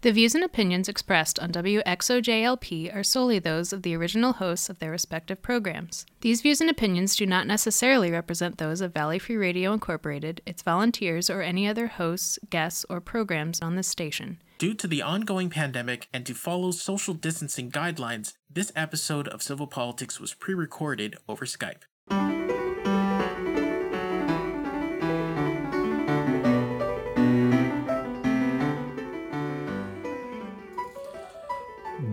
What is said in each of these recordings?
The views and opinions expressed on WXOJLP are solely those of the original hosts of their respective programs. These views and opinions do not necessarily represent those of Valley Free Radio Incorporated, its volunteers, or any other hosts, guests, or programs on this station. Due to the ongoing pandemic and to follow social distancing guidelines, this episode of Civil Politics was pre recorded over Skype.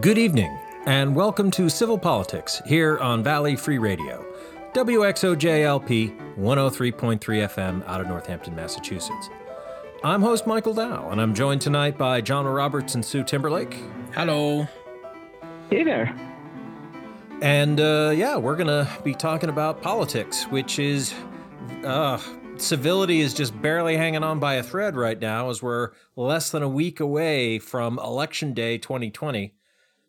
Good evening, and welcome to Civil Politics here on Valley Free Radio, WXOJLP 103.3 FM out of Northampton, Massachusetts. I'm host Michael Dow, and I'm joined tonight by John Roberts and Sue Timberlake. Hello. Hey there. And uh, yeah, we're going to be talking about politics, which is uh, civility is just barely hanging on by a thread right now as we're less than a week away from Election Day 2020.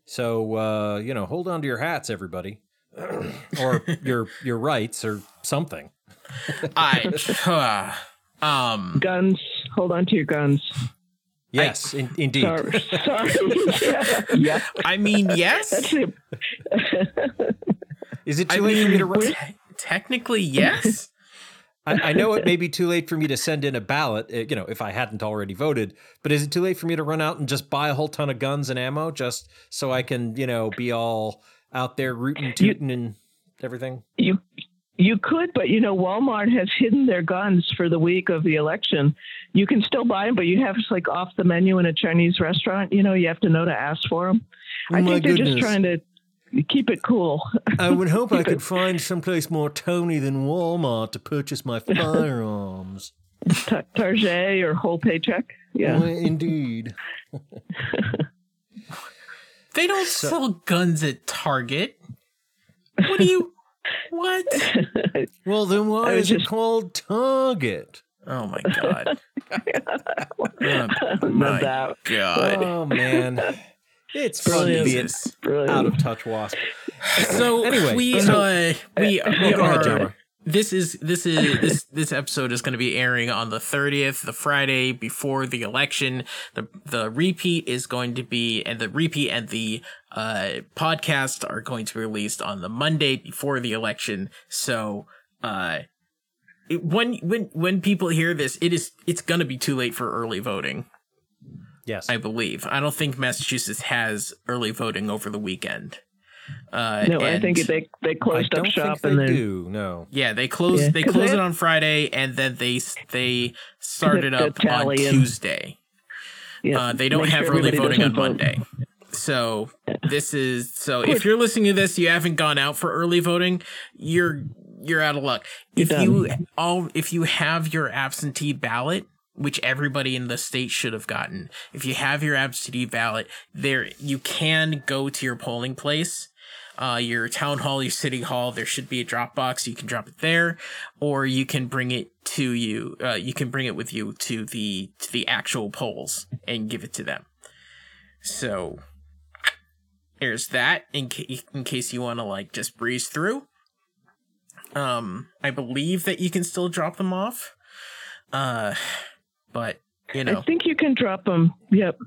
So uh, you know, hold on to your hats, everybody, or your your rights, or something. I uh, um Guns. Hold on to your guns. Yes, in, indeed. Sorry. Sorry. yeah. yeah. I mean yes. That's it. Is it too I late for me to? Run? te- technically yes. I, I know it may be too late for me to send in a ballot. uh, You know, if I hadn't already voted. But is it too late for me to run out and just buy a whole ton of guns and ammo just so I can, you know, be all out there rooting, tooting, and everything? You you could, but you know, Walmart has hidden their guns for the week of the election. You can still buy them, but you have it's like off the menu in a Chinese restaurant. You know, you have to know to ask for them. I Oh my think they're goodness. just trying to keep it cool. I would hope I could find someplace more Tony than Walmart to purchase my firearms. Ta- Target or whole paycheck. Yeah. Why, indeed. They don't So- sell guns at Target. What do you what? Well, then why I was is it called Target? Oh my god. Oh my that. god. Oh man, it's fun to Brilliant. be. Brilliant. out of touch wasp. So Anyway, we so- uh we, we Go ahead, are this is this is this this episode is going to be airing on the 30th the friday before the election the the repeat is going to be and the repeat and the uh podcast are going to be released on the monday before the election so uh it, when when when people hear this it is it's going to be too late for early voting Yes. i believe i don't think massachusetts has early voting over the weekend uh No, I think they they I closed don't up shop think they and then do. No. yeah, they close Yeah, they 'cause close it on Friday and then they they started The- the up on tally and- Tuesday. yeah, Uh, they don't have sure early voting on vote. Monday. So this is so if you're listening to this, you haven't gone out for early voting, you're you're out of luck. If You're you done. all if you have your absentee ballot, which everybody in the state should have gotten, if you have your absentee ballot, there you can go to your polling place. Uh, your town hall, your city hall, there should be a drop box. You can drop it there, or you can bring it to you. Uh, you can bring it with you to the to the actual polls and give it to them. So there's that in ca- in case you want to like just breeze through. Um, I believe that you can still drop them off. Uh, but you know, I think you can drop them. Yep.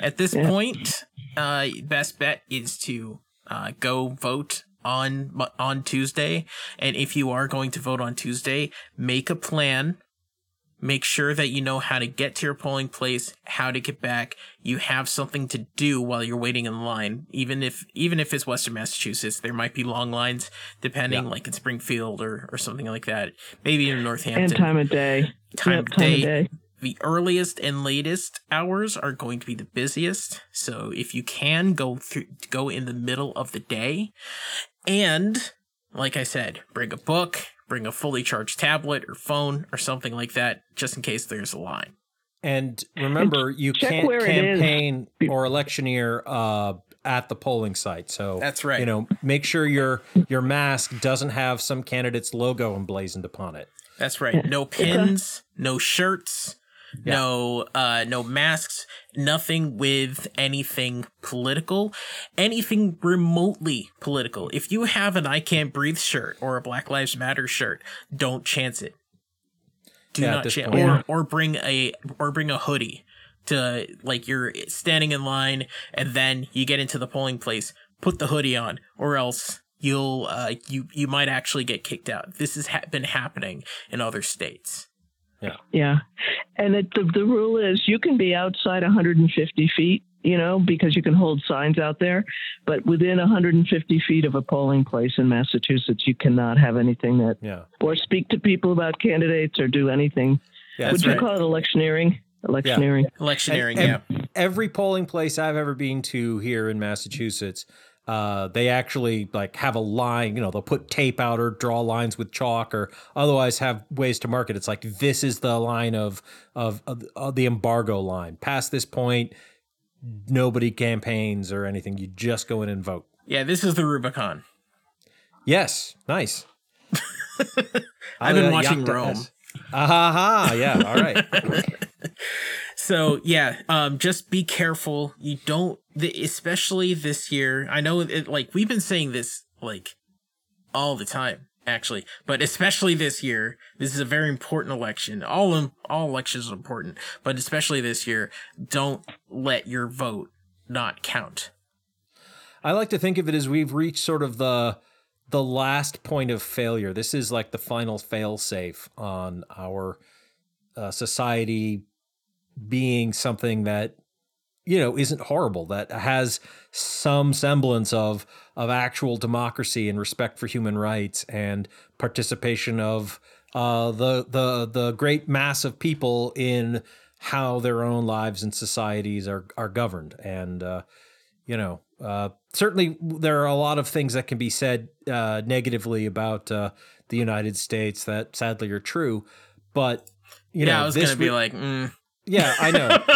at this Yeah. point, uh, best bet is to uh, go vote on on Tuesday. And if you are going to vote on Tuesday, make a plan. Make sure that you know how to get to your polling place, how to get back. You have something to do while you're waiting in line. Even if even if it's Western Massachusetts, there might be long lines, depending, Yeah. like in Springfield or or something like that. Maybe in Northampton. And time of day. Time Yep, of time day of day. The earliest and latest hours are going to be the busiest. So if you can go through, go in the middle of the day, and like I said, bring a book, bring a fully charged tablet or phone or something like that, just in case there's a line. And remember, you check can't where it is. campaign or electioneer uh, at the polling site. So That's right. You know, make sure your your mask doesn't have some candidate's logo emblazoned upon it. That's right. No pins, no shirts, no uh no masks, nothing with anything political, anything remotely political. If you have an I can't breathe shirt or a Black Lives Matter shirt, don't chance it. Do Yeah, not chance point. or or bring a or bring a hoodie. to like you're standing in line and then you get into the polling place, put the hoodie on, or else you'll uh, you you might actually get kicked out. This has ha- been happening in other states. Yeah. Yeah. And it, the, the rule is you can be outside 150 feet, you know, because you can hold signs out there. But within 150 feet of a polling place in Massachusetts, you cannot have anything that, Yeah. or speak to people about candidates or do anything. Yeah. Would that's you right. call it electioneering? Electioneering. Electioneering, And- yeah. Every polling place I've ever been to here in Massachusetts, uh, they actually like have a line. You know, they'll put tape out or draw lines with chalk, or otherwise have ways to mark it. It's like this is the line of of, of, of the embargo line. Past this point, nobody campaigns or anything. You just go in and vote. Yeah, this is the Rubicon. Yes, nice. I've been Uh, watching Rome. Ah ha ha! Yeah, all right. So yeah, um, just be careful. You don't, the, especially this year. I know it, like we've been saying this like all the time, actually, but especially this year. This is a very important election. All em- all elections are important, but especially this year. Don't let your vote not count. I like to think of it as we've reached sort of the the last point of failure. This is like the final fail safe on our uh, society being something that you know isn't horrible that has some semblance of of actual democracy and respect for human rights and participation of uh, the the the great mass of people in how their own lives and societies are are governed and uh, you know uh, certainly there are a lot of things that can be said uh, negatively about uh, the United States that sadly are true but you yeah, know I was this gonna be like, mm, yeah, I know.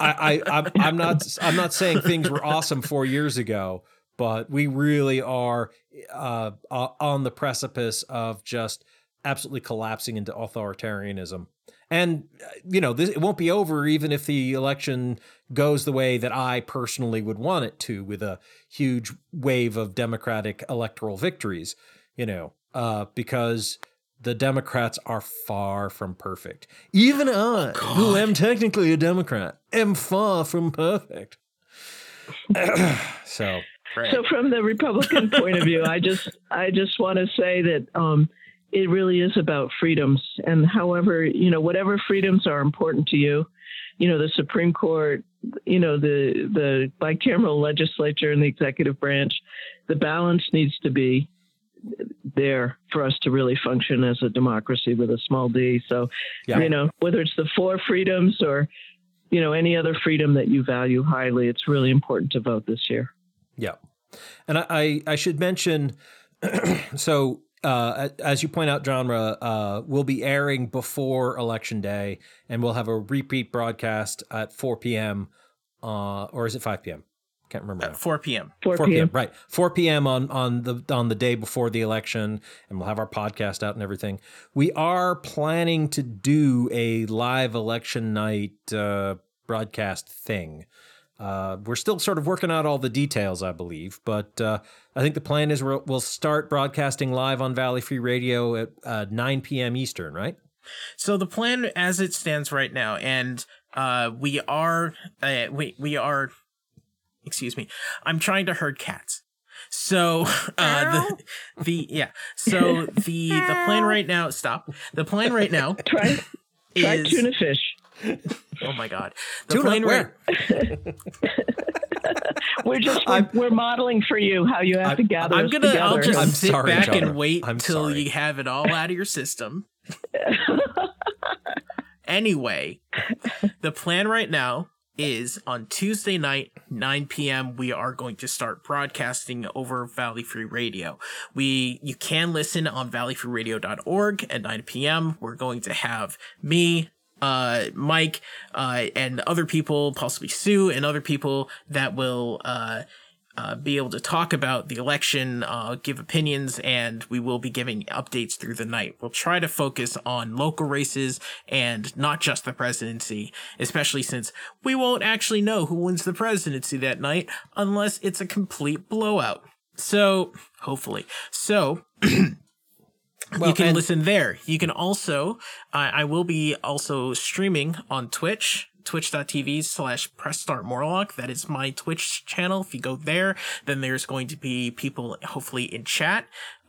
I, I I'm, I'm not I'm not saying things were awesome four years ago, but we really are uh, on the precipice of just absolutely collapsing into authoritarianism. And uh, you know, this it won't be over even if the election goes the way that I personally would want it to, with a huge wave of Democratic electoral victories. You know, uh, because the Democrats are far from perfect. Even I, who am technically a Democrat, am far from perfect. so, right. So from the Republican point of view, I just I just want to say that um, it really is about freedoms, and however you know whatever freedoms are important to you, you know the Supreme Court, you know the the bicameral legislature and the executive branch, the balance needs to be there for us to really function as a democracy with a small d. So Yeah. you know whether it's the four freedoms or you know any other freedom that you value highly, it's really important to vote this year. yeah. And I, I, I should mention so, uh, as you point out, genre uh, will be airing before Election Day, and we'll have a repeat broadcast at 4 p.m. Uh, or is it 5 p.m.? Can't remember. At 4 p.m. 4 4 p.m. p.m. Right, 4 p.m. on on the on the day before the election, and we'll have our podcast out and everything. We are planning to do a live election night uh, broadcast thing. Uh, we're still sort of working out all the details, I believe, but uh, I think the plan is we'll, we'll start broadcasting live on Valley Free Radio at uh, 9 p.m. Eastern, right? So the plan as it stands right now, and uh, we are, uh, we we are, excuse me, I'm trying to herd cats. So uh, the the yeah, so the the plan right now. Stop. The plan right now Try try is tuna fish. oh my god. The Tuna, plan right where? We're just we're, we're modeling for you how you have I'm- to gather I'm gonna. together. I'll just I'm sit sorry, back Chara. and wait I'm till sorry. you have it all out of your system. anyway, the plan right now is on Tuesday night, 9 p.m. We are going to start broadcasting over Valley Free Radio. We you can listen on valleyfreeradio.org at 9 p.m. We're going to have me, uh, Mike, uh, and other people, possibly Sue and other people that will, uh, uh, be able to talk about the election, uh, give opinions, and we will be giving updates through the night. We'll try to focus on local races and not just the presidency, especially since we won't actually know who wins the presidency that night unless it's a complete blowout. So, hopefully. So, Well, you can and- listen there. You can also, I I will be also streaming on Twitch twitch.tv slash press start morlock. That is my Twitch channel. If you go there, then there's going to be people hopefully in chat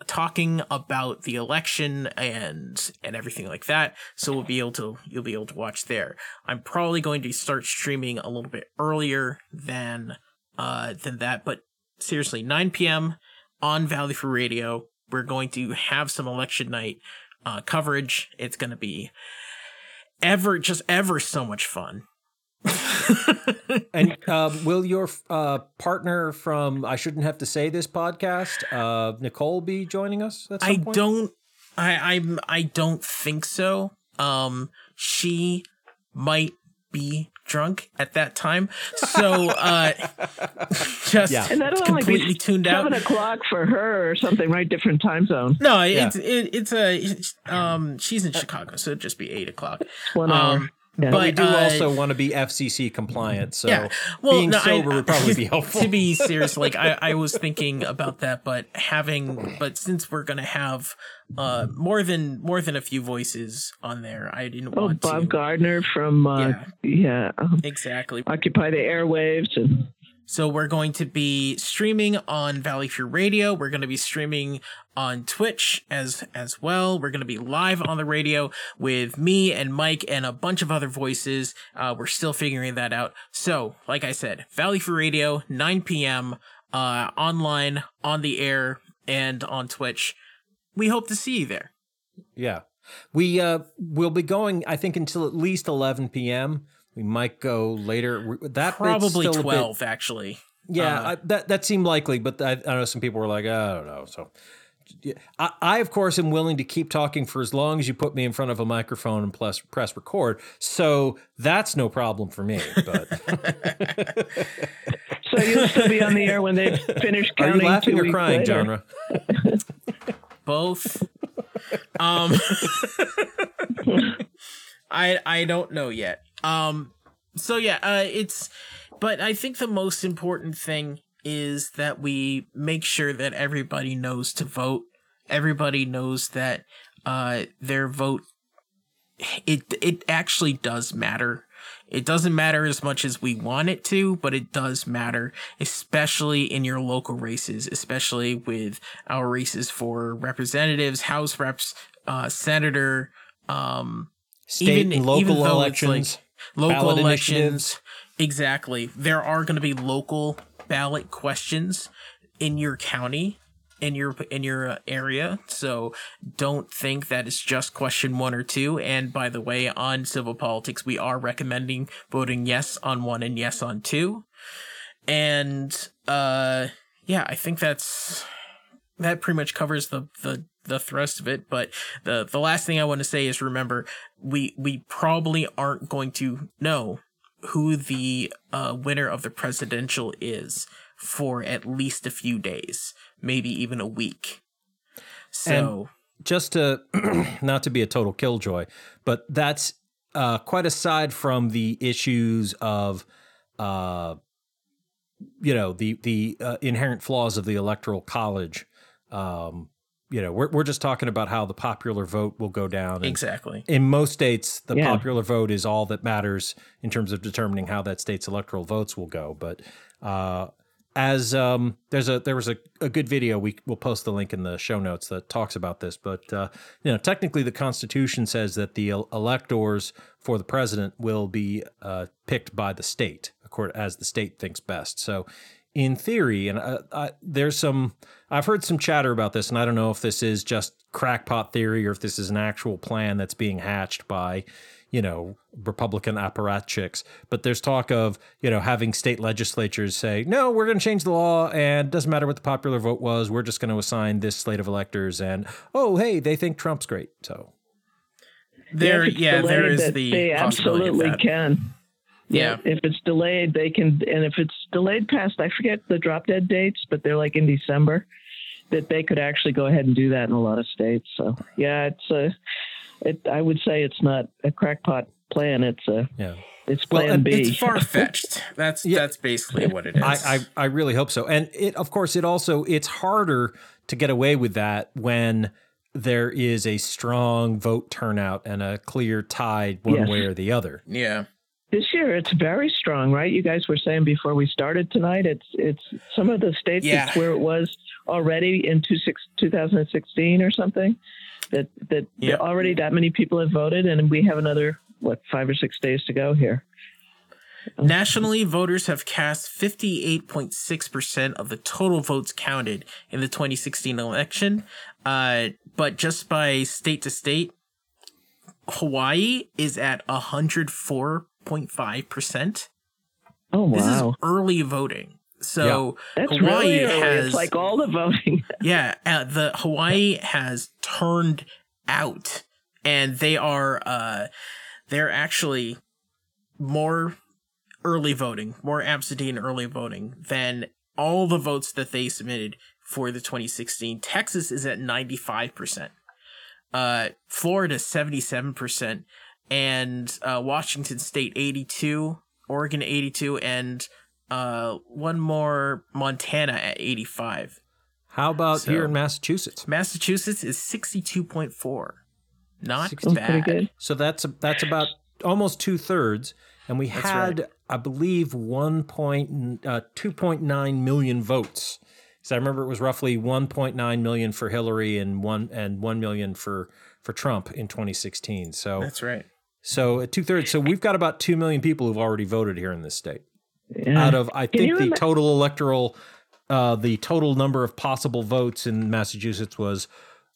talking about the election and and everything like that. So we'll be able to you'll be able to watch there. I'm probably going to start streaming a little bit earlier than uh than that, but seriously, 9 p.m. on Valley Free Radio. We're going to have some election night uh, coverage. It's going to be ever just ever so much fun. and uh, will your uh, partner from I shouldn't have to say this podcast, uh, Nicole, be joining us? I point? don't. I I'm I don't think so. Um, she might be drunk at that time, so uh, just Yeah. And that'll only completely be tuned seven out. o'clock for her or something, right? Different time zone. No, Yeah. it's it, it's a it's, um she's in Chicago, so it'd just be eight o'clock. One hour. Um, Yeah. but we do uh, also want to be FCC compliant, so yeah. Well, being no, I- sober would probably be helpful. to be serious, like I, I was thinking about that, but having, but since we're gonna have uh more than more than a few voices on there, I didn't Oh, want Bob to Gardner from uh, Yeah. yeah, um, exactly. Occupy the Airwaves and So we're going to be streaming on Valley Free Radio. We're going to be streaming on Twitch as as well. We're going to be live on the radio with me and Mike and a bunch of other voices. Uh, we're still figuring that out. So, like I said, Valley Free Radio, 9 p.m. Uh, online, on the air, and on Twitch. We hope to see you there. Yeah. We uh will be going I think until at least 11 p.m. We might go later. That Probably still a bit- 12, actually. yeah, Uh, I, that that seemed likely, but I, I know some people were like, I don't know. So yeah, I, I of course am willing to keep talking for as long as you put me in front of a microphone and press press record. So that's no problem for me. But so you'll still be on the air when they finish counting. are you laughing two or crying, later. genre? both um i i don't know yet um so yeah uh it's but i think the most important thing is that we make sure that everybody knows to vote everybody knows that uh their vote it it actually does matter it doesn't matter as much as we want it to, but it does matter, especially in your local races, especially with our races for representatives, house reps, uh, senator, um, State even- and local elections. like local elections. Exactly. There are going to be local ballot questions in your county, in your in your uh, area. So don't think that it's just question one or two. And by the way, on civil politics, we are recommending voting yes on one and yes on two. And uh, yeah, I think that's that pretty much covers the the the thrust of it but the the last thing i want to say is remember we we probably aren't going to know who the uh, winner of the presidential is for at least a few days maybe even a week so just to not to be a total killjoy, but that's uh, quite aside from the issues of, uh, you know, the the uh, inherent flaws of the electoral college. Um, you know, we're we're just talking about how the popular vote will go down. and exactly in most states, the Yeah. popular vote is all that matters in terms of determining how that state's electoral votes will go. But uh, as um, there's a there was a, a good video we will post the link in the show notes that talks about this. But uh, you know, technically, the Constitution says that the electors for the president will be uh, picked by the state, according as the state thinks best. So. In theory, and uh, I, there's some, I've heard some chatter about this, and I don't know if this is just crackpot theory or if this is an actual plan that's being hatched by, you know, Republican apparatchiks. But there's talk of, you know, having state legislatures say, no, we're going to change the law and doesn't matter what the popular vote was. We're just going to assign this slate of electors. And, oh, hey, they think Trump's great. So, there if it's yeah there delayed, is that the they possibility of absolutely that. can. Yeah If it's delayed, they can, and if it's delayed past, I forget the drop dead dates, but they're like in December, that they could actually go ahead and do that in a lot of states. So yeah, it's a, it, I would say it's not a crackpot plan. It's a, yeah. it's plan and B. it's far-fetched that's Yeah. that's basically what it is I, I I really hope so. And it of course it also it's harder to get away with that when there is a strong vote turnout and a clear tide one Yes. way or the other. yeah this year it's very strong, right? You guys were saying before we started tonight, it's it's some of the states Yeah. it's where it was already in two six, 2016 or something. That that Yeah. already that many people have voted, and we have another what five or six days to go here. Nationally, voters have cast 58.6% of the total votes counted in the 2016 election. Uh, but just by state to state, Hawaii is at 104.5%. Oh wow. This is early voting. So that's Hawaii really has It's like all the voting. yeah, uh, the Hawaii has turned out, and they are uh, they're actually more early voting, more absentee and early voting than all the votes that they submitted for the 2016. Texas is at 95 percent, uh, Florida 77 percent, and uh, Washington State 82, Oregon 82, and uh, one more Montana at 85. How about So- here in Massachusetts? Massachusetts is 62.4. Not 60 bad. Good. So that's that's about almost two thirds, and we That's had, right. I believe, one point uh, two point nine million votes. So I remember it was roughly one point nine million for Hillary and one and one million for for Trump in 2016. So That's right. So two thirds. So we've got about two million people who've already voted here in this state. Yeah. Out of I Can think the total electoral, uh, the total number of possible votes in Massachusetts was.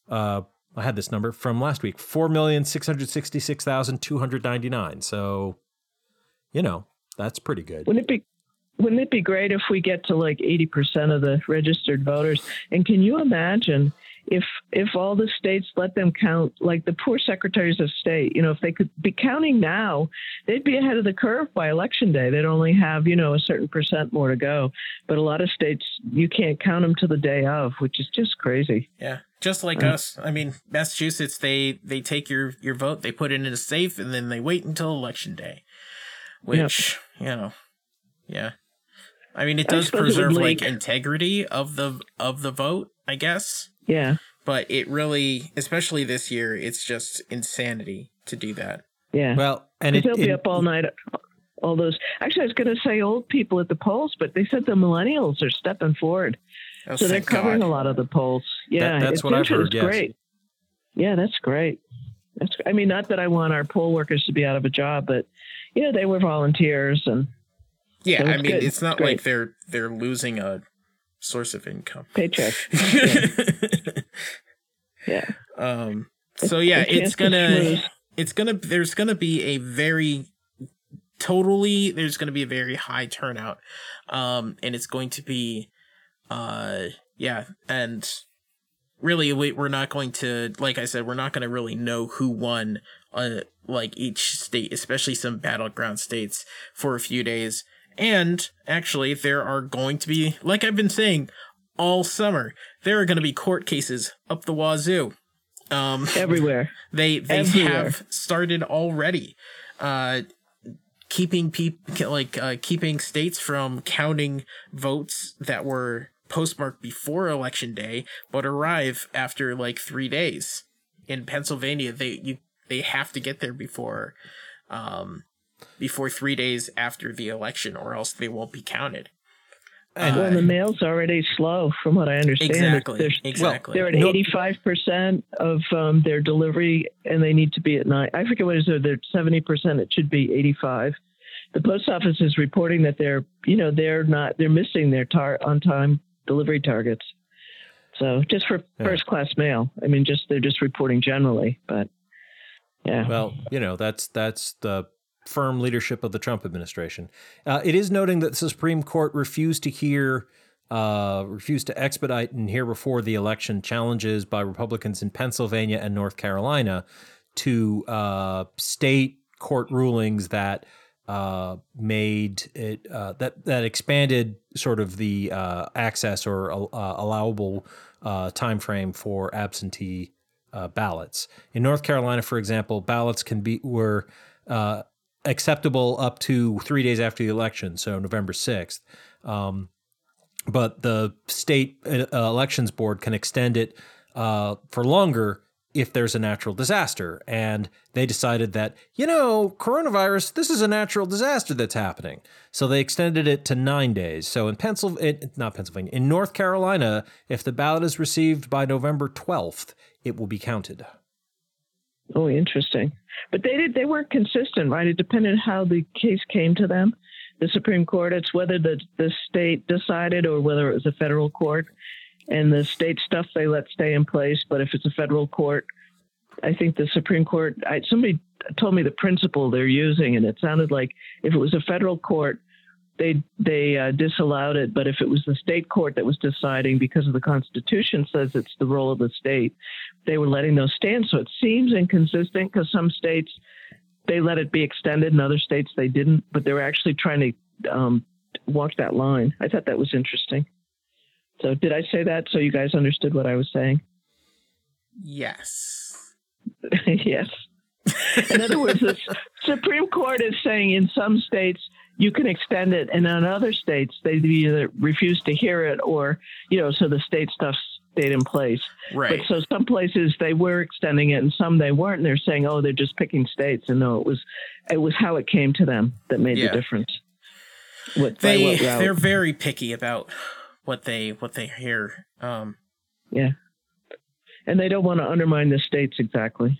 Uh, I had this number from last week: four million six hundred sixty-six thousand two hundred ninety-nine. So, you know, that's pretty good. Wouldn't it be wouldn't it be great if we get to like 80% of the registered voters? And can you imagine if if all the states let them count like the poor secretaries of state, you know, if they could be counting now, they'd be ahead of the curve by election day. They'd only have, you know, a certain percent more to go. But a lot of states you can't count them to the day of, which is just crazy. Yeah. Just like Mm. us. I mean, Massachusetts, they they take your your vote, they put it in a safe, and then they wait until election day. Which, you know, yeah. I mean, it does suppose it preserve like integrity of the of the vote, I guess. Yeah. But it really, especially this year, it's just insanity to do that. Yeah. Well, and it, they'll be it- up all night. All those. Actually, I was going to say old people at the polls, but they said the millennials are stepping forward, Oh, so they're covering God. a lot of the polls. Yeah, that's it's what I've heard, yes. great. Yeah, that's great. That's. I mean, not that I want our poll workers to be out of a job, but you know, they were volunteers, and Yeah, So I mean, good. it's not Great. like they're they're losing a source of income. paycheck. Yeah. um. So yeah, They it's gonna it's gonna there's gonna be a very totally there's gonna be a very high turnout, um, and it's going to be, uh, yeah, and really we, we're not going to like I said we're not going to really know who won uh like each state, especially some battleground states for a few days. And actually, there are going to be, like I've been saying all summer, there are going to be court cases up the wazoo. Um, everywhere. they they Everywhere. have started already, uh, keeping people like uh, keeping states from counting votes that were postmarked before election day but arrive after like three days. In Pennsylvania, they you they have to get there before, um, before three days after the election, or else they won't be counted. And- well, the mail's already slow, from what I understand. Exactly. There's- exactly. They're at eighty-five percent of um, their delivery, and they need to be at nine. I forget what it is. They're seventy percent. It should be eighty-five. The post office is reporting that they're, you know, they're not. They're missing their tar- on-time delivery targets. So just for Yeah. first-class mail. I mean, just they're just reporting generally, but yeah. Well, you know, that's that's the firm leadership of the Trump administration. Uh, it is noting that the Supreme Court refused to hear, uh, refused to expedite and hear before the election challenges by Republicans in Pennsylvania and North Carolina to uh, state court rulings that uh, made it uh, that that expanded sort of the uh, access or allowable time frame for absentee ballots. In North Carolina, for example, ballots can be were uh, acceptable up to three days after the election, so November sixth. Um, but the state uh, elections board can extend it uh, for longer if there's a natural disaster. And they decided that, you know, coronavirus, this is a natural disaster that's happening. So they extended it to nine days. So in Pennsylvania, not Pennsylvania, in North Carolina, if the ballot is received by November 12th, it will be counted. Oh, interesting. But they did they weren't consistent, right? It depended how the case came to them. The Supreme Court, it's whether the the state decided or whether it was a federal court. And the state stuff they let stay in place, but if it's a federal court, I think the Supreme Court. I, somebody told me the principle they're using, and it sounded like if it was a federal court, they they uh, disallowed it. But if it was the state court that was deciding, because of the Constitution says it's the role of the state, they were letting those stand. So it seems inconsistent because some states they let it be extended, and other states they didn't. But they were actually trying to um, walk that line. I thought that was interesting. So did I say that so you guys understood what I was saying? Yes. yes. In other words, the Supreme Court is saying in some states you can extend it, and in other states they either refuse to hear it or, you know, so the state stuff stayed in place. Right. But so some places they were extending it, and some they weren't. And they're saying, oh, they're just picking states, and no, it was it was how it came to them that made Yeah. the difference. What, they what they're very picky about what they what they hear. Um, yeah, and they don't want to undermine the states exactly.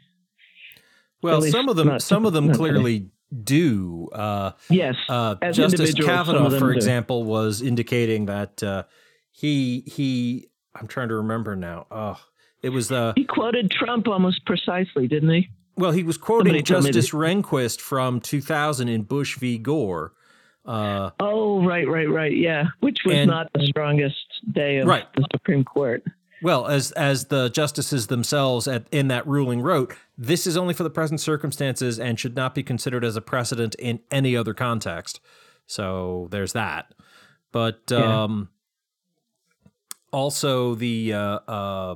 Well, some of them, not- some of them clearly do. Uh, Yes, uh, As Justice Kavanaugh, for do. example, was indicating that uh, he he. I'm trying to remember now. Oh, it was uh, he quoted Trump almost precisely, didn't he? well, he was quoting Somebody Justice Rehnquist from 2000 in Bush v. Gore. Uh, Oh, right, right, right. Yeah, which was And- not the strongest day of Right. the Supreme Court. Well, as as the justices themselves at, in that ruling wrote, this is only for the present circumstances and should not be considered as a precedent in any other context. So there's that. But Yeah. um, also the uh, uh,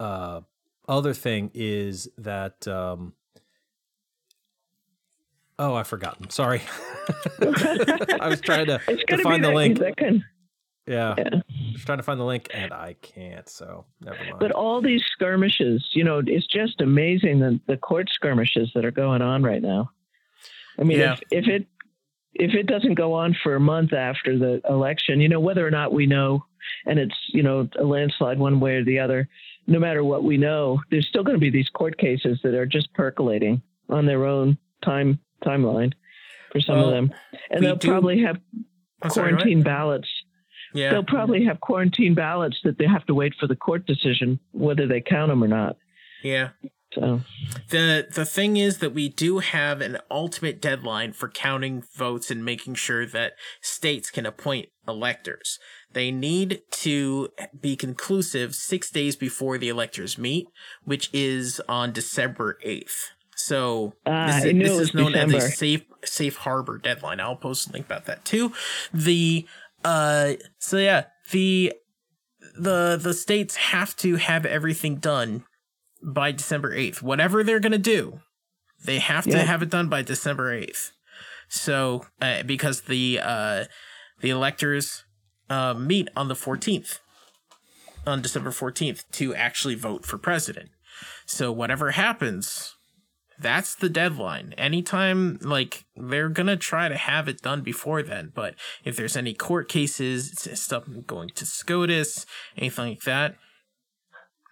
uh, other thing is that um, oh, I've forgotten. Sorry, I was trying to, to going to be find the link. kind. Yeah. Yeah. Was trying to find the link and I can't, so never mind. But all these skirmishes, you know, it's just amazing the the court skirmishes that are going on right now. I mean, Yeah. if if it if it doesn't go on for a month after the election, you know, whether or not we know, and it's you know a landslide one way or the other, no matter what we know, there's still going to be these court cases that are just percolating on their own time timeline for some Well, of them, and they'll do- probably have I'm sorry, quarantine ballots Yeah. they'll probably have quarantine ballots that they have to wait for the court decision whether they count them or not. Yeah. So The the thing is that we do have an ultimate deadline for counting votes and making sure that states can appoint electors. They need to be conclusive 6 days before the electors meet, which is on December 8th. So Ah, this, is, this is known as December. a safe safe harbor deadline. I'll post a link about that too. The uh so yeah, the the the states have to have everything done by December 8th. Whatever they're going to do, they have to have it done by December 8th. So, uh, because the uh, the electors uh, meet on the 14th, on December 14th, to actually vote for president. So, whatever happens, that's the deadline. Anytime, like, they're going to try to have it done before then. But if there's any court cases, stuff going to SCOTUS, anything like that,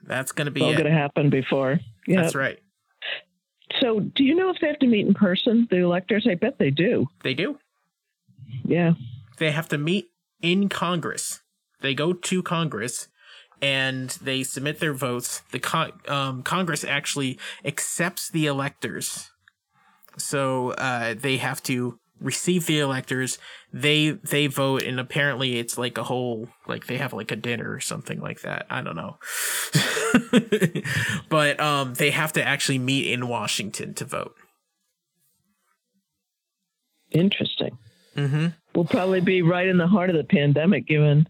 that's going to be all it. to happen before. Yeah. That's right. So do you know if they have to meet in person, the electors? I bet they do. They do. Yeah. They have to meet in Congress. They go to Congress and they submit their votes. The con- um, Congress actually accepts the electors. So uh, they have to receive the electors. They they vote, and apparently it's like a whole like they have like a dinner or something like that. I don't know, but um, they have to actually meet in Washington to vote. Interesting. Mm-hmm. We'll probably be right in the heart of the pandemic given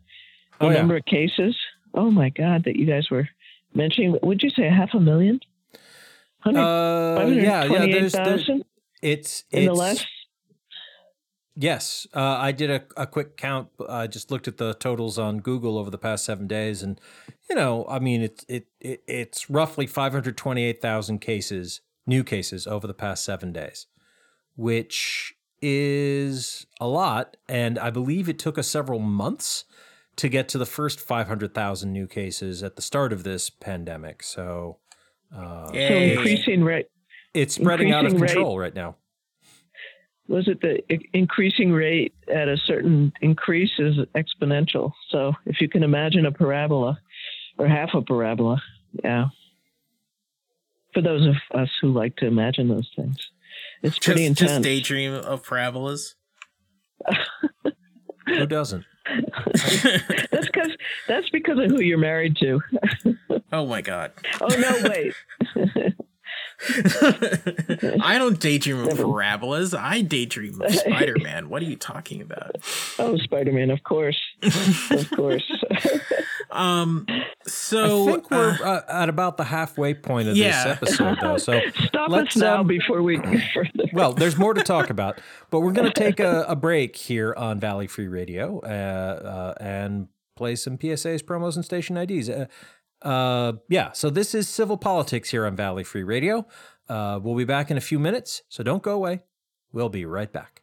the Oh, yeah. number of cases. Oh my God, that you guys were mentioning. Would you say half a million? Uh, yeah, yeah. There's, there's it's in the last Yes, uh, I did a, a quick count. I just looked at the totals on Google over the past seven days, and you know, I mean, it, it, it it's roughly five hundred twenty eight thousand cases, new cases over the past seven days, which is a lot. And I believe it took us several months to get to the first five hundred thousand new cases at the start of this pandemic. So, uh, So increasing rate. it's spreading out of Increasing rate. control right now. Was it the increasing rate at a certain increase is exponential? So if you can imagine a parabola or half a parabola, yeah. For those of us who like to imagine those things, it's Just, pretty just intense. daydream of parabolas. Who doesn't? that's because that's because of who you're married to. oh my god. Oh no, wait. I don't daydream of parabolas. I daydream of Spider Man. What are you talking about? Oh, Spider-Man, of course, of course. Um. So I think we're uh, uh, at about the halfway point of yeah. this episode, though. So Stop let's us now um, before we go further. well, there's more to talk about, but we're going to take a, a break here on Valley Free Radio uh, uh, and play some PSAs, promos, and station IDs. Uh, uh, yeah, so this is civil politics here on Valley Free Radio. Uh, we'll be back in a few minutes, so don't go away. We'll be right back.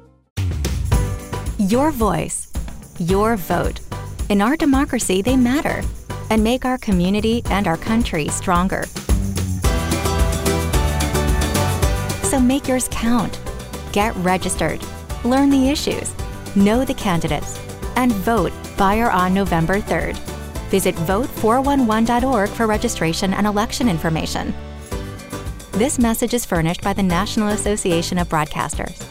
Your voice, your vote. In our democracy, they matter and make our community and our country stronger. So make yours count. Get registered, learn the issues, know the candidates, and vote by or on November 3rd. Visit vote411.org for registration and election information. This message is furnished by the National Association of Broadcasters.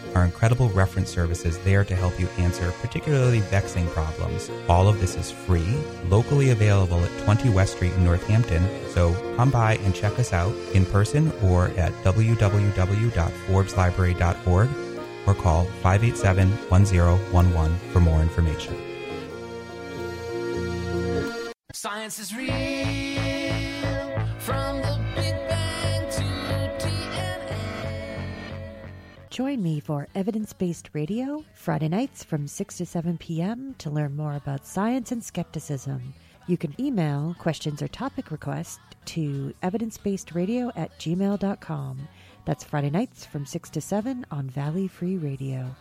our incredible reference services there to help you answer particularly vexing problems. All of this is free, locally available at 20 West Street in Northampton, so come by and check us out in person or at www.forbeslibrary.org or call 587-1011 for more information. Science is real from Join me for Evidence Based Radio Friday nights from 6 to 7 p.m. to learn more about science and skepticism. You can email questions or topic requests to evidencebasedradio at gmail.com. That's Friday nights from 6 to 7 on Valley Free Radio.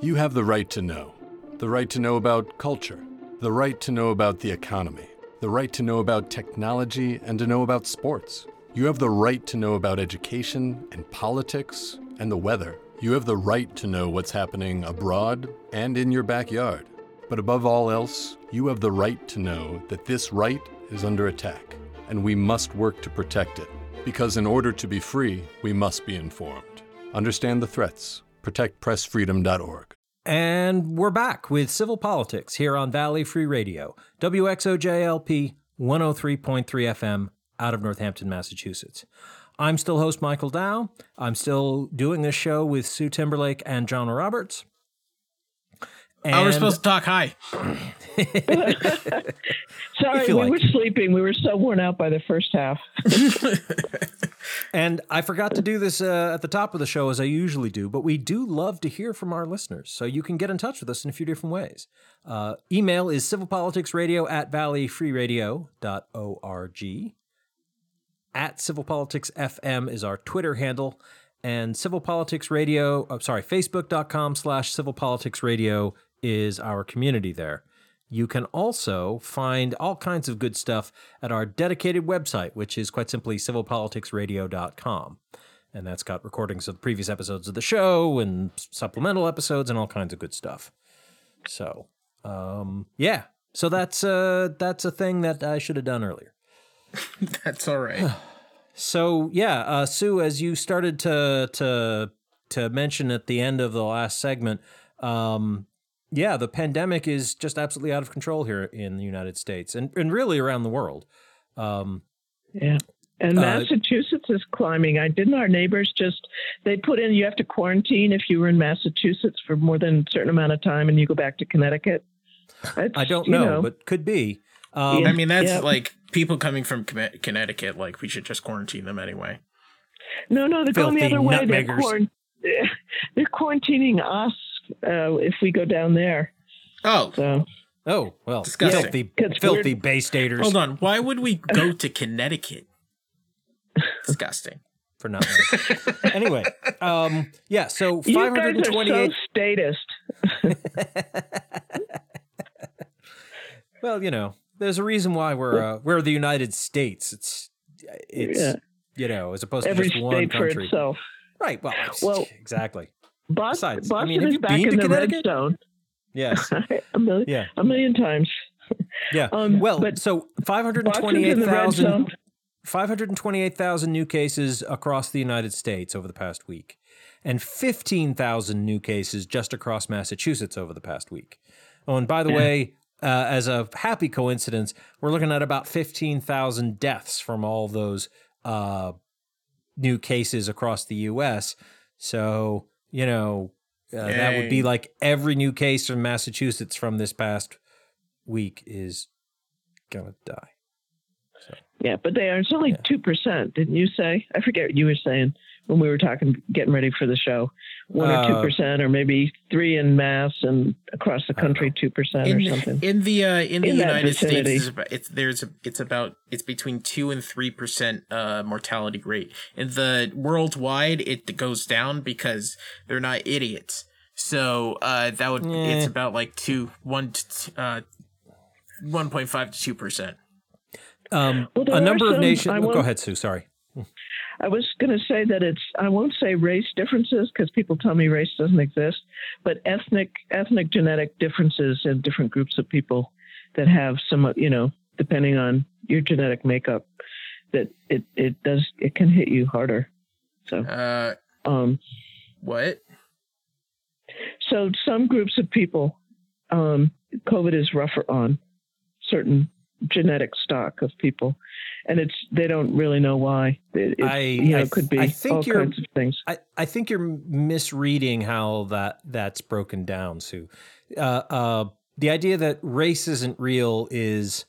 You have the right to know. The right to know about culture. The right to know about the economy. The right to know about technology and to know about sports. You have the right to know about education and politics and the weather. You have the right to know what's happening abroad and in your backyard. But above all else, you have the right to know that this right is under attack, and we must work to protect it. Because in order to be free, we must be informed. Understand the threats. ProtectPressFreedom.org. And we're back with Civil Politics here on Valley Free Radio, WXOJLP 103.3 FM out of Northampton, Massachusetts. I'm still host Michael Dow. I'm still doing this show with Sue Timberlake and John Roberts. Oh, we're supposed to talk high. Sorry, we like. were sleeping. We were so worn out by the first half. And I forgot to do this uh, at the top of the show as I usually do, but we do love to hear from our listeners. So you can get in touch with us in a few different ways. Uh, email is civilpoliticsradio at valleyfreeradio.org. At civilpoliticsfm is our Twitter handle. And Civil Politics Radio, oh, sorry, facebook.com slash civilpoliticsradio is our community there. You can also find all kinds of good stuff at our dedicated website, which is quite simply civilpoliticsradio.com. And that's got recordings of previous episodes of the show and supplemental episodes and all kinds of good stuff. So, um, yeah. So that's uh that's a thing that I should have done earlier. That's all right. So yeah, uh, Sue, as you started to to to mention at the end of the last segment, um, yeah, the pandemic is just absolutely out of control here in the United States and, and really around the world. Um, Yeah. And Uh, Massachusetts is climbing. I didn't our neighbors just they put in you have to quarantine if you were in Massachusetts for more than a certain amount of time and you go back to Connecticut. That's, I don't you know, but could be. Um, I mean, that's yeah. like people coming from Connecticut. Like, we should just quarantine them anyway. No, no, they're going the other way. They're, quarant- they're quarantining us uh, if we go down there. Oh, So oh well, Disgusting. filthy, It's filthy weird. Bay Staters hold on. Why would we go to Connecticut? Disgusting. for nothing. anyway, um, yeah. So five hundred and twenty-eight five guys hundred are so statist. Well, you know, there's a reason why we're uh, we're the United States. It's it's Yeah. you know as opposed Every to just one state for country. itself. Right. Well, Well- exactly. Boston, Besides, I Boston mean, have is you back been in to the red Connecticut? zone. Yes. a million, Yeah. a million times. Yeah. Um, well, but so Boston's in the red 528,000 zone. 528,000 new cases across the United States over the past week, and 15,000 new cases just across Massachusetts over the past week. Oh, and by the way, uh, as a happy coincidence, we're looking at about 15,000 deaths from all those uh, new cases across the U.S. So, you know, uh, that would be like every new case from Massachusetts from this past week is gonna die. Yeah, but they are. It's only Yeah. two percent, didn't you say? I forget what you were saying when we were talking, getting ready for the show. One or two Uh, percent, or maybe three in mass, and across the country, two percent or something. in the uh, in the In that United States, vicinity. it's, about, it's there's a, it's about it's between two and three percent uh, mortality rate. In the worldwide, it goes down because they're not idiots. So uh, that would it's about like two one to t- uh, one point five to two percent. Um, Well, a are number of nations. Oh, go ahead, Sue. Sorry. I was going to say that it's. I won't say race differences because people tell me race doesn't exist, but ethnic ethnic genetic differences in different groups of people that have some, you know, depending on your genetic makeup, that it it does it can hit you harder. So, Uh, um, what? so some groups of people, um, COVID is rougher on certain genetic stock of people, and it's they don't really know why. It, it, I- you know I it could be I think all you're- kinds of things. I, I think you're misreading how that that's broken down, Sue. Uh, uh, the idea that race isn't real is,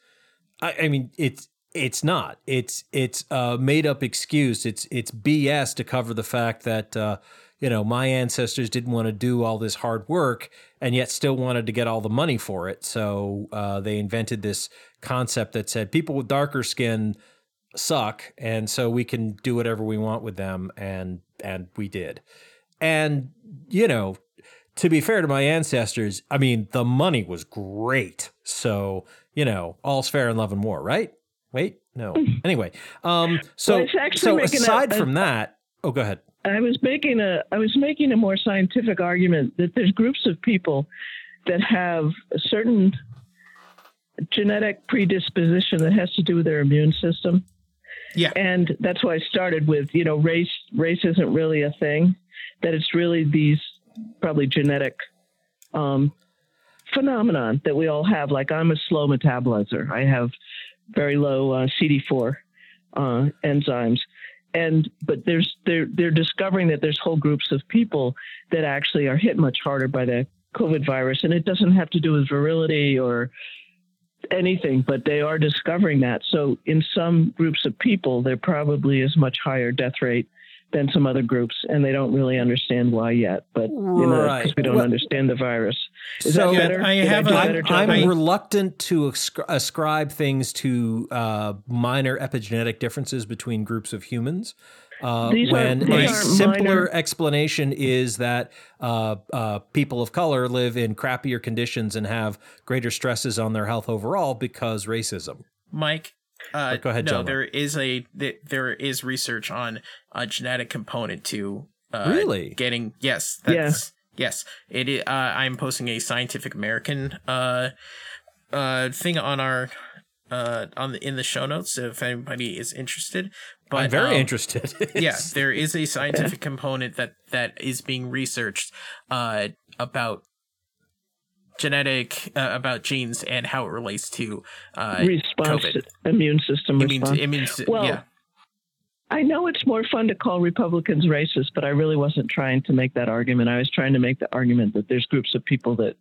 I, I mean, it's it's not. It's it's a made up excuse. It's it's BS to cover the fact that uh, you know my ancestors didn't want to do all this hard work and yet still wanted to get all the money for it. So uh, they invented this concept that said people with darker skin suck and so we can do whatever we want with them and and we did. And you know to be fair to my ancestors i mean the money was great. So you know all's fair in love and war right? Wait no. Anyway um so Well, it's actually so aside a- from that oh go ahead I was making a I was making a more scientific argument that there's groups of people that have a certain genetic predisposition that has to do with their immune system. Yeah. And that's why I started with, you know, race race isn't really a thing, that it's really these probably genetic um, phenomenon that we all have. Like I'm a slow metabolizer. I have very low uh, CD4 uh, enzymes. And but there's they're they're discovering that there's whole groups of people that actually are hit much harder by the COVID virus, and it doesn't have to do with virility or anything, but they are discovering that. So in some groups of people, there probably is much higher death rate than some other groups, and they don't really understand why yet. But you know, Right. because we don't Well- understand the virus. Is so that better? I Did have do a- a better I'm. I'm reluctant to ascribe things to uh, minor epigenetic differences between groups of humans. Uh, when aren't- a simpler minor- explanation is that uh, uh, people of color live in crappier conditions and have greater stresses on their health overall because racism. Mike. Uh, go ahead, no, John. there is a there is research on a genetic component to uh, Really? getting yes that's yes it i- uh, I'm posting a Scientific American uh uh thing on our uh on the in the show notes if anybody is interested. But I'm very um, interested. yeah, there is a scientific component that that is being researched uh, about genetic uh, about genes and how it relates to uh, response COVID. immune system Immune- response. immune well, yeah. I know it's more fun to call Republicans racist, but I really wasn't trying to make that argument. I was trying to make the argument that there's groups of people that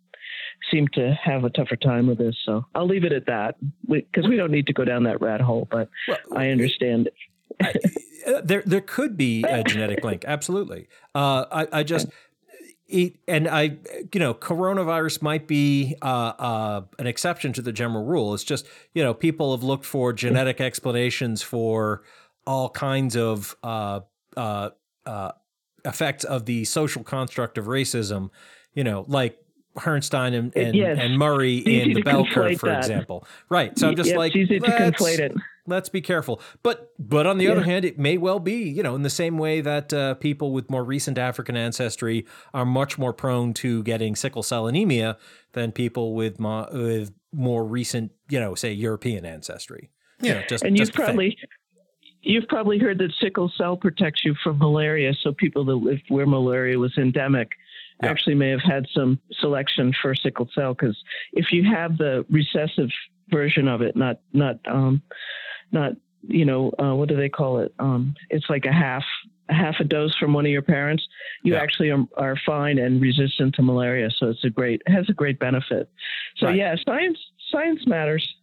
seem to have a tougher time with this. So I'll leave it at that because we, don't need to go down that rat hole. But I understand. Uh, there there could be a genetic link absolutely uh i i just eat and i you know coronavirus might be uh uh an exception to the general rule it's just you know people have looked for genetic explanations for all kinds of uh uh uh effects of the social construct of racism you know like Herrnstein and, and, Yes. and Murray in the bell curve, for that. example. Right. So I'm just it's like, easy to conflate it. Let's be careful. But but on the other hand, it may well be, you know, in the same way that uh, people with more recent African ancestry are much more prone to getting sickle cell anemia than people with mo- with more recent, you know, say European ancestry. You know, just and you've probably you've probably heard that sickle cell protects you from malaria. So people that lived where malaria was endemic actually may have had some selection for sickle cell because if you have the recessive version of it, not not um, not you know uh, what do they call it? Um, it's like a half a half a dose from one of your parents. You actually are, are fine and resistant to malaria. So it's a great has a great benefit. So Right. yeah, science science matters.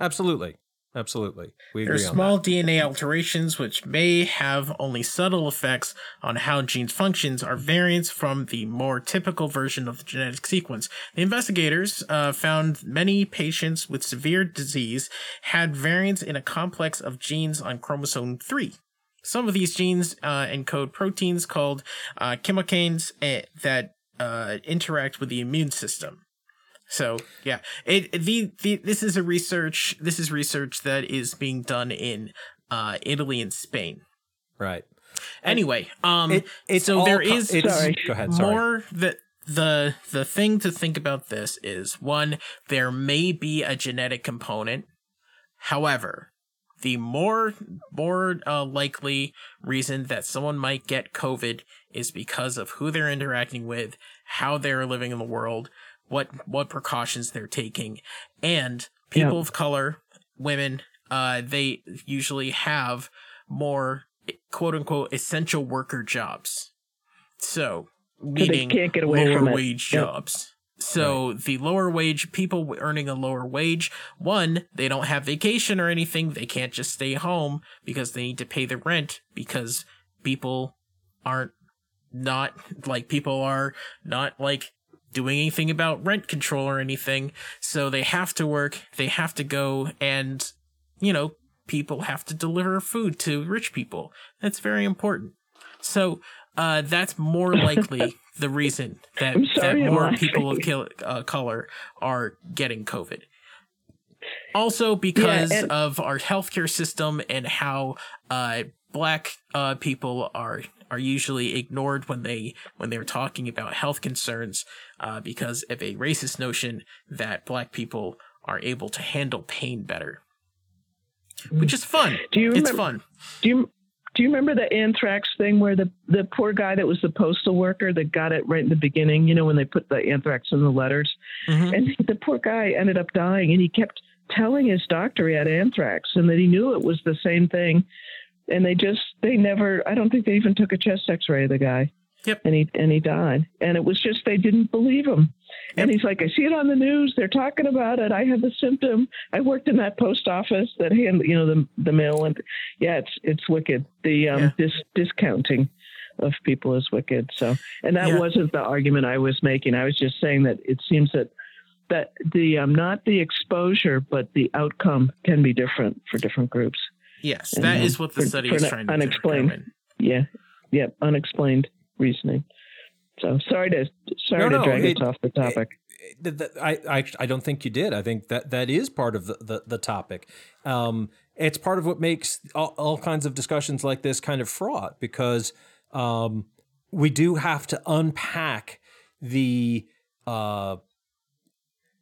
Absolutely. Absolutely. We There are small DNA alterations which may have only subtle effects on how genes functions are variants from the more typical version of the genetic sequence. The investigators uh, found many patients with severe disease had variants in a complex of genes on chromosome 3. Some of these genes uh, encode proteins called uh, chemokines eh, that uh, interact with the immune system. So yeah, it the, the this is a research. This is research that is being done in uh, Italy and Spain. Right. Anyway, um, It- it's so all there co- is it's- Sorry. Go ahead, sorry. more the the the thing to think about this is one there may be a genetic component. However, the more more uh, likely reason that someone might get COVID is because of who they're interacting with, how they're living in the world, what what precautions they're taking, and people Yeah. of color, women, uh, they usually have more quote unquote essential worker jobs. So they meaning can't get away lower from wage Yep. jobs. So the lower wage people earning a lower wage, one, they don't have vacation or anything. They can't just stay home because they need to pay the rent because people aren't not like people are not like doing anything about rent control or anything. So they have to work. They have to go and, you know, people have to deliver food to rich people. That's very important. So, uh, that's more likely the reason that, that more people of kil- uh, color are getting COVID. Also, because and- of our healthcare system and how uh, black uh, people are are usually ignored when they when they're talking about health concerns uh, because of a racist notion that black people are able to handle pain better, which is fun. Do you it's remember- fun. Do you do you remember the anthrax thing where the the poor guy that was the postal worker that got it right in the beginning? You know when they put the anthrax in the letters, Mm-hmm. and the poor guy ended up dying, and he kept telling his doctor he had anthrax and that he knew it was the same thing, and they just they never. I don't think they even took a chest X-ray of the guy. Yep. And he and he died, and it was just they didn't believe him. And he's like, I see it on the news. They're talking about it. I have the symptom. I worked in that post office that hand, you know, the the mail and yeah, it's it's wicked. The um, dis, discounting of people is wicked. So, and that Yeah. wasn't the argument I was making. I was just saying that it seems that that the um, not the exposure, but the outcome can be different for different groups. Yes, And, that um, is what the study for is trying to unexplained. determine. Yeah, yeah, unexplained reasoning. So sorry to sorry No, to no, drag it- us off the topic. Th- th- I, I I don't think you did. I think that that is part of the the, the topic. Um, it's part of what makes all, all kinds of discussions like this kind of fraught because um, we do have to unpack the uh,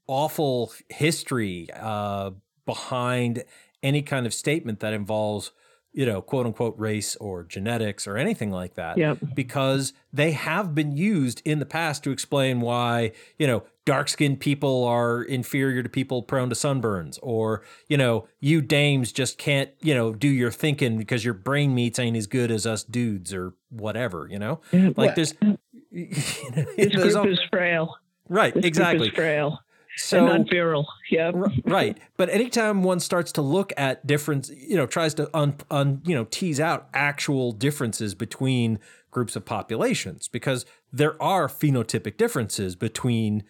awful history uh, behind any kind of statement that involves you know quote unquote race or genetics or anything like that Yep. because they have been used in the past to explain why you know dark skinned people are inferior to people prone to sunburns or you know you dames just can't you know do your thinking because your brain meats ain't as good as us dudes or whatever you know like well, there's This group all- is frail. right This exactly frail. So- and virile. Yeah. right but anytime one starts to look at difference you know tries to un, un you know tease out actual differences between groups of populations because there are phenotypic differences between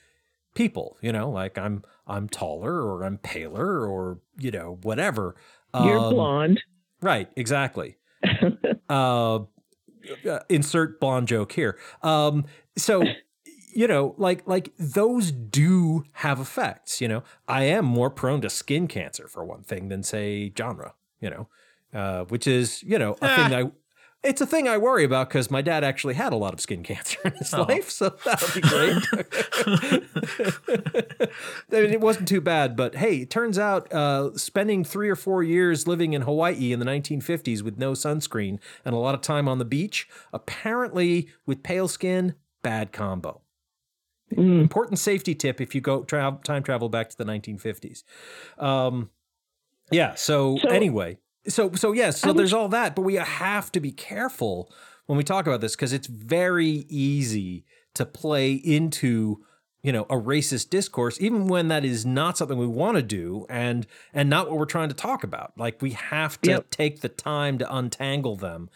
people you know like i'm i'm taller or i'm paler or you know whatever You're Um, blonde. right exactly uh, insert blonde joke here um so you know like like those do have effects you know i am more prone to skin cancer for one thing than say genre you know uh which is you know a thing i it's a thing I worry about because my dad actually had a lot of skin cancer in his Oh. life, so that would be great. I mean, it wasn't too bad, but hey, it turns out uh, spending three or four years living in Hawaii in the 1950s with no sunscreen and a lot of time on the beach, apparently with pale skin, bad combo. Important safety tip if you go tra- time travel back to the 1950s. Um, yeah. So, So- anyway, so so yes, so I was- there's all that, but we have to be careful when we talk about this because it's very easy to play into you know a racist discourse even when that is not something we want to do and and not what we're trying to talk about like we have to Yep. take the time to untangle them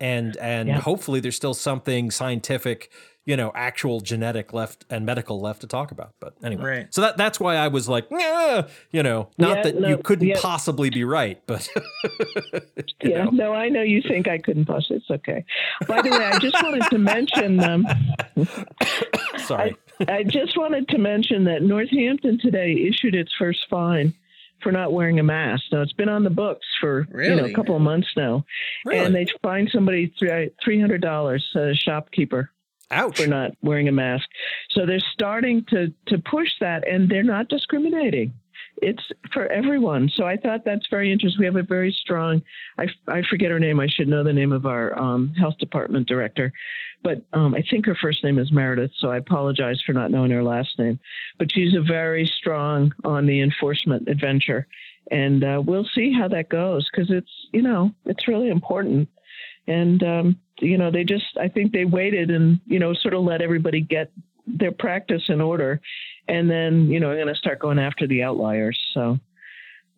and and Yep. hopefully there's still something scientific you know actual genetic left and medical left to talk about but anyway Right. so that that's why i was like yeah you know not Yeah, that no, you couldn't yeah. possibly be right but yeah, know. no, I know you think I couldn't possibly. It's okay. By the way, I just wanted to mention. Um, sorry I just wanted to mention that Northampton today issued its first fine for not wearing a mask. Now it's been on the books for you know a couple of months now, Really? and they fined somebody three hundred dollars, a shopkeeper, ouch for not wearing a mask. So they're starting to to push that, and they're not discriminating. It's for everyone. So I thought that's very interesting. We have a very strong. I, I forget her name. I should know the name of our um, health department director, but um, I think her first name is Meredith. So I apologize for not knowing her last name. But she's a very strong on the enforcement adventure, and uh, we'll see how that goes because it's you know it's really important and um, you know they just i think they waited and you know sort of let everybody get their practice in order. And then you know I'm going to start going after the outliers. So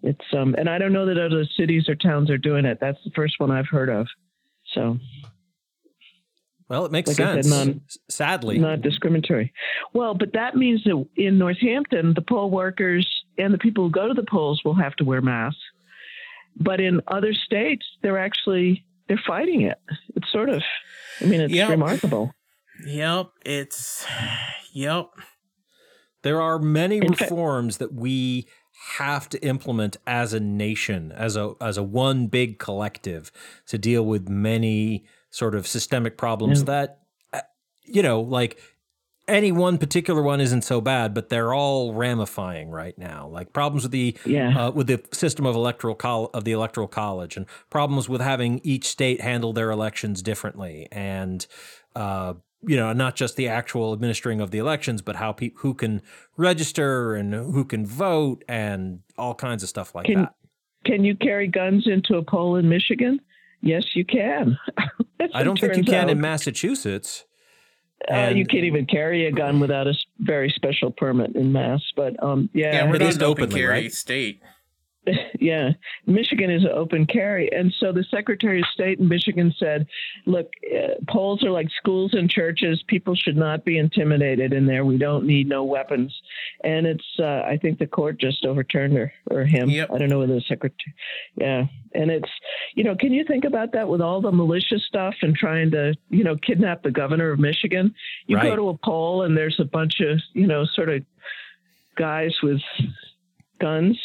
it's um and i don't know that other cities or towns are doing it. That's the first one i've heard of. So well it makes Like I said, sense. non- sadly. not discriminatory well but that means that in northampton the poll workers and the people who go to the polls will have to wear masks. But in other states they're actually they're fighting it. It's sort of i mean it's Yep. remarkable Yep, it's yep. There are many In reforms that we have to implement as a nation, as a as a one big collective to deal with many sort of systemic problems Yeah. that uh, you know, like any one particular one isn't so bad, but they're all ramifying right now. Like problems with the Yeah. uh, with the system of electoral col- of the electoral college, and problems with having each state handle their elections differently, and uh, you know, not just the actual administering of the elections, but how pe- who can register and who can vote, and all kinds of stuff like Can that. can you carry guns into a poll in Michigan? Yes, you can. I don't think you turns can in out. Massachusetts. Uh, you can't even carry a gun without a very special permit in Mass. But um, yeah, Yeah, we're At not an open openly, carry right? state. yeah, Michigan is an open carry, and so the Secretary of State in Michigan said, "Look, uh, polls are like schools and churches. People should not be intimidated in there. We don't need no weapons." And it's, uh, I think the court just overturned her or him. Yep. I don't know whether the secretary. Yeah, and it's, you know, can you think about that with all the militia stuff and trying to, you know, kidnap the governor of Michigan? You Right. go to a poll and there's a bunch of, you know, sort of guys with guns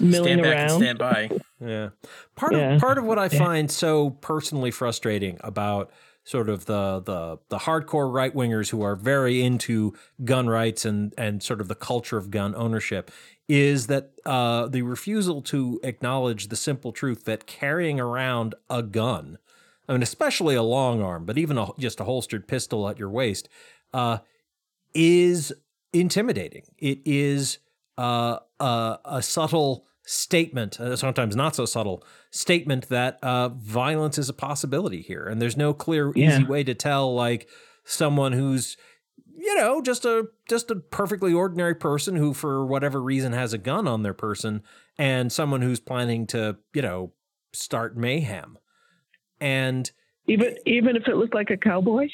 milling Stand back around. and stand by. Yeah. Part Yeah. of part of what I Yeah. find so personally frustrating about sort of the the the hardcore right wingers who are very into gun rights and and sort of the culture of gun ownership is that uh, the refusal to acknowledge the simple truth that carrying around a gun, I mean, especially a long arm, but even a, just a holstered pistol at your waist, uh, is intimidating. It is uh, a, a subtle statement, uh, sometimes not so subtle statement that uh, violence is a possibility here, and there's no clear, easy way to tell like someone who's you know just a just a perfectly ordinary person who for whatever reason has a gun on their person and someone who's planning to you know start mayhem. And Even even if it looked like a cowboy.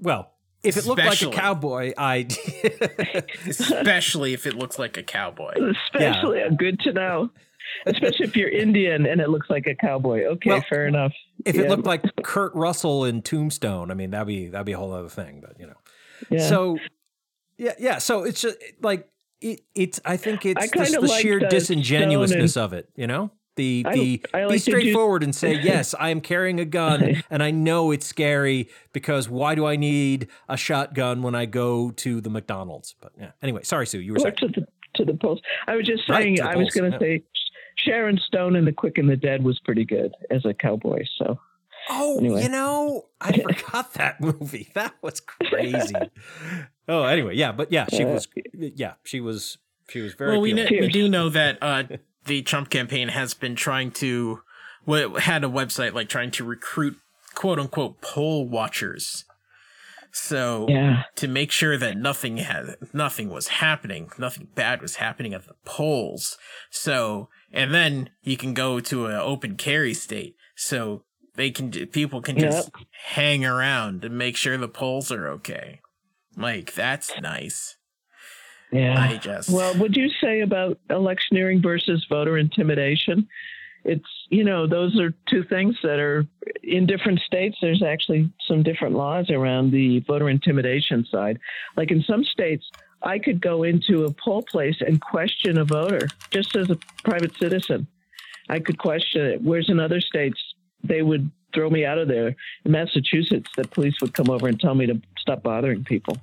well if it looked like a cowboy i Especially if it looks like a cowboy. Especially good to know. Especially if you're Indian and it looks like a cowboy. Okay, Well, fair enough. if it looked like Kurt Russell in Tombstone, I mean that'd be that'd be a whole other thing. But you know, Yeah. so yeah, yeah. So it's just like it, it's. I think it's I just the like sheer the disingenuousness Stone of it. You know, the the I be like to do- straightforward and say yes, I am carrying a gun, and I know it's scary because why do I need a shotgun when I go to the McDonald's? But yeah. Anyway, sorry, Sue. You were saying. to the to the polls. I was just saying. to the I was going to yeah. say Sharon Stone in The Quick and the Dead was pretty good as a cowboy. So Oh, Anyway. you know, I forgot that movie. That was crazy. oh, anyway, yeah, but yeah, she Uh, was. Yeah, she was. She was very. well, we, appealing. kn- we do know that uh, the Trump campaign has been trying to, well, had a website like trying to recruit quote unquote poll watchers. So Yeah. to make sure that nothing had nothing was happening, nothing bad was happening at the polls. So and then you can go to an open carry state, so they can people can just hang around and make sure the polls are okay. Like that's nice. Yeah. I just Well, would you say about electioneering versus voter intimidation? It's, you know, those are two things that are in different states. There's actually some different laws around the voter intimidation side. Like in some states, I could go into a poll place and question a voter just as a private citizen. I could question it. Whereas in other states, they would throw me out of there. In Massachusetts, the police would come over and tell me to stop bothering people.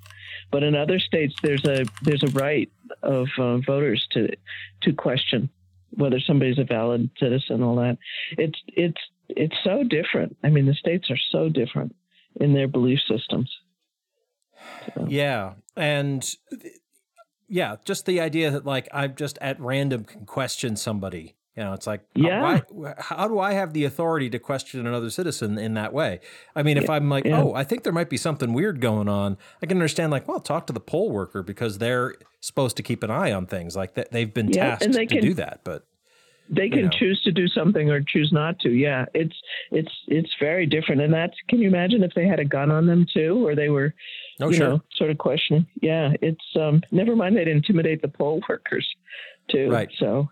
But in other states, there's a there's a right of uh, voters to to question whether somebody's a valid citizen. All that it's it's it's so different. I mean, the states are so different in their belief systems. Yeah, and yeah, just the idea that like I'm just at random can question somebody. You know, it's like, how- Yeah. why, how do I have the authority to question another citizen in that way? I mean, if I'm like, yeah. oh, I think there might be something weird going on, I can understand, like, well, talk to the poll worker because they're supposed to keep an eye on things like that. They've been Yeah, tasked they to can- do that, but They can know. choose to do something or choose not to. Yeah, it's it's it's very different. And that's can you imagine if they had a gun on them too, or they were, Oh, you sure. know, sort of questioning. Yeah, it's um. Never mind they'd intimidate the poll workers, too. Right. So,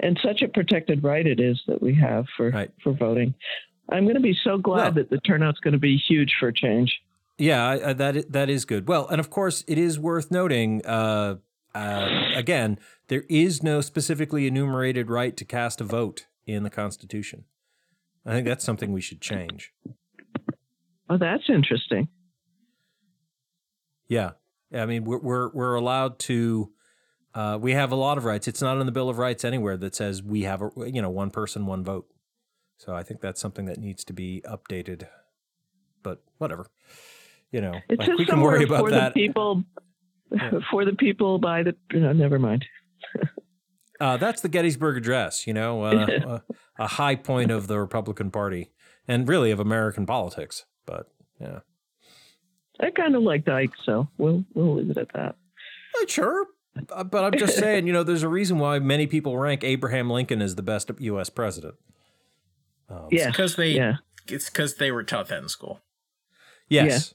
and such a protected right it is that we have for Right. for voting. I'm going to be so glad Well- that the turnout's going to be huge for change. Yeah, I, I, that that is good. Well, and of course, it is worth noting. Uh, uh, again, there is no specifically enumerated right to cast a vote in the Constitution. I think that's something we should change. Oh, that's interesting. Yeah, I mean we're we're, we're allowed to. Uh, we have a lot of rights. It's not in the Bill of Rights anywhere that says we have a you know one person one vote. So I think that's something that needs to be updated. But whatever, you know, like we can worry about for that. the people, Yeah. for the people by the. No, never mind. Uh, that's the Gettysburg Address, you know, uh, a, a high point of the Republican Party and really of American politics. But yeah, I kind of like Ike, so we'll we'll leave it at that. Uh, sure. Uh, but I'm just saying, you know, there's a reason why many people rank Abraham Lincoln as the best U.S. president. Um, Yeah, because they yeah. it's because they were taught that in school. Yes.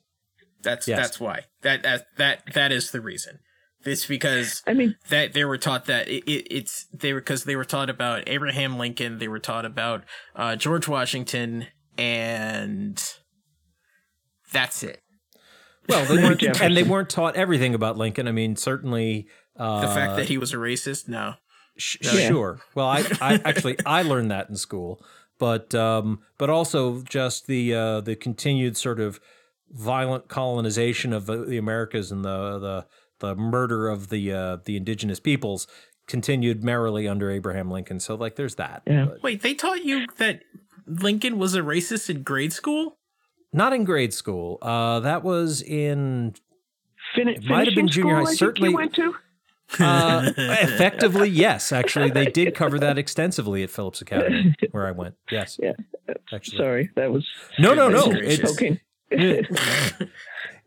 That's Yes. that's why. That that that that is the reason. It's because I mean that they were taught that it, it, it's they were because they were taught about Abraham Lincoln. They were taught about uh, George Washington, and that's it. Well, they weren't, and they weren't taught everything about Lincoln. I mean, certainly uh, The fact that he was a racist, no. Sh- Yeah. Sure. Well, I, I actually I learned that in school, but um, but also just the uh, the continued sort of violent colonization of the, the Americas and the the the murder of the uh, the indigenous peoples continued merrily under Abraham Lincoln. So like, there's that. Yeah. But Wait, they taught you that Lincoln was a racist in grade school? not in grade school. Uh, that was in Fin- It might have been finishing junior high. I think Certainly- you went to. Uh, effectively yes. Actually, they did cover that extensively at Phillips Academy where I went. Yes. Yeah. Actually. Sorry, that was No, no, no. It's, okay.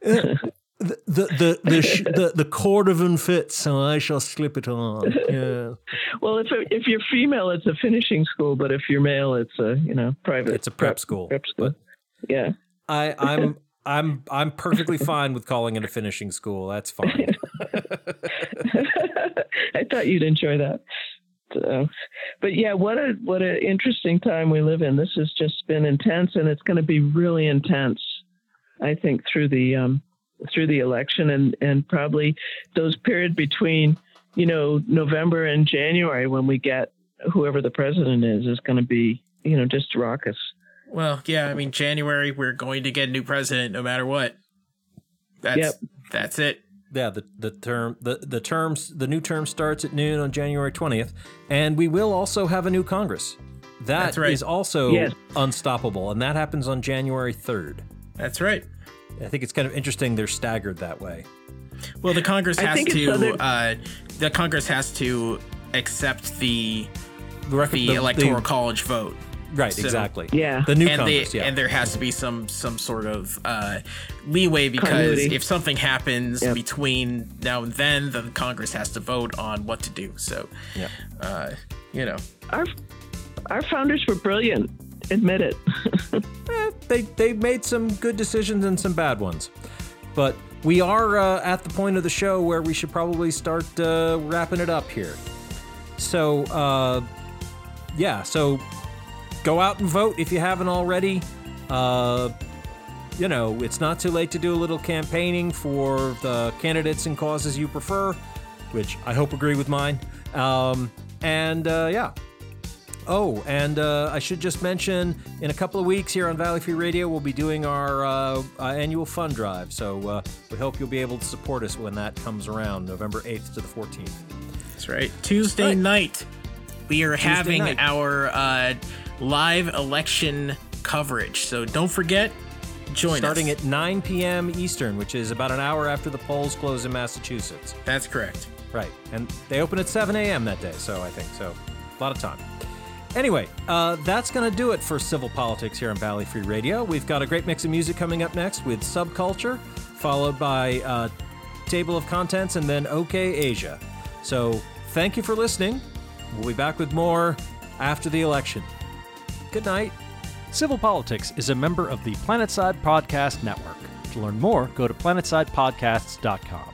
the the the the, sh- the the cordovan fits, so I shall slip it on. Yeah, Well, if if you're female, it's a finishing school, but if you're male, it's a you know private. it's a prep school. Prep school. Yeah. I I'm I'm I'm perfectly fine with calling it a finishing school. That's fine. I thought you'd enjoy that. So, but yeah, what a what an interesting time we live in. This has just been intense, and it's going to be really intense. I think through the um, through the election, and and probably those period between you know November and January when we get whoever the president is is going to be you know just raucous. Well, yeah, I mean January we're going to get a new president no matter what. That's Yep. that's it. Yeah, the the term the the terms the new term starts at noon on January twentieth, and we will also have a new Congress. That That's right. is also Yes. unstoppable, and that happens on January third. That's right. I think it's kind of interesting they're staggered that way. Well, the Congress has to other- uh the Congress has to accept the The, rec- the, electoral college vote. Right, so- exactly. Yeah. the new and they, yeah, and there has to be some some sort of uh, leeway because Continuity. if something happens Yep. between now and then, the Congress has to vote on what to do. So, Yeah. uh, you know, Our our founders were brilliant. Admit it. Eh, they they made some good decisions and some bad ones, but we are uh, at the point of the show where we should probably start uh, wrapping it up here. So uh, yeah, so go out and vote if you haven't already. Uh, you know, it's not too late to do a little campaigning for the candidates and causes you prefer, which I hope agree with mine. Um, and uh, yeah. Oh, and uh, I should just mention in a couple of weeks here on Valley Free Radio, we'll be doing our uh, annual fund drive. So uh, we hope you'll be able to support us when that comes around, November 8th to the 14th. that's right. Tuesday Right. night, we are having night. our uh, live election coverage. So don't forget, join us. Starting us. at 9 p.m. Eastern, which is about an hour after the polls close in Massachusetts. That's correct. Right. And they open at 7 a.m. that day, so I think so. A lot of time. Anyway, uh, that's going to do it for Civil Politics here on Valley Free Radio. We've got a great mix of music coming up next with Subculture, followed by uh, Table of Contents, and then OK Asia. So thank you for listening. We'll be back with more after the election. Good night. Civil Politics is a member of the Planetside Podcast Network. To learn more, go to planetsidepodcasts.com.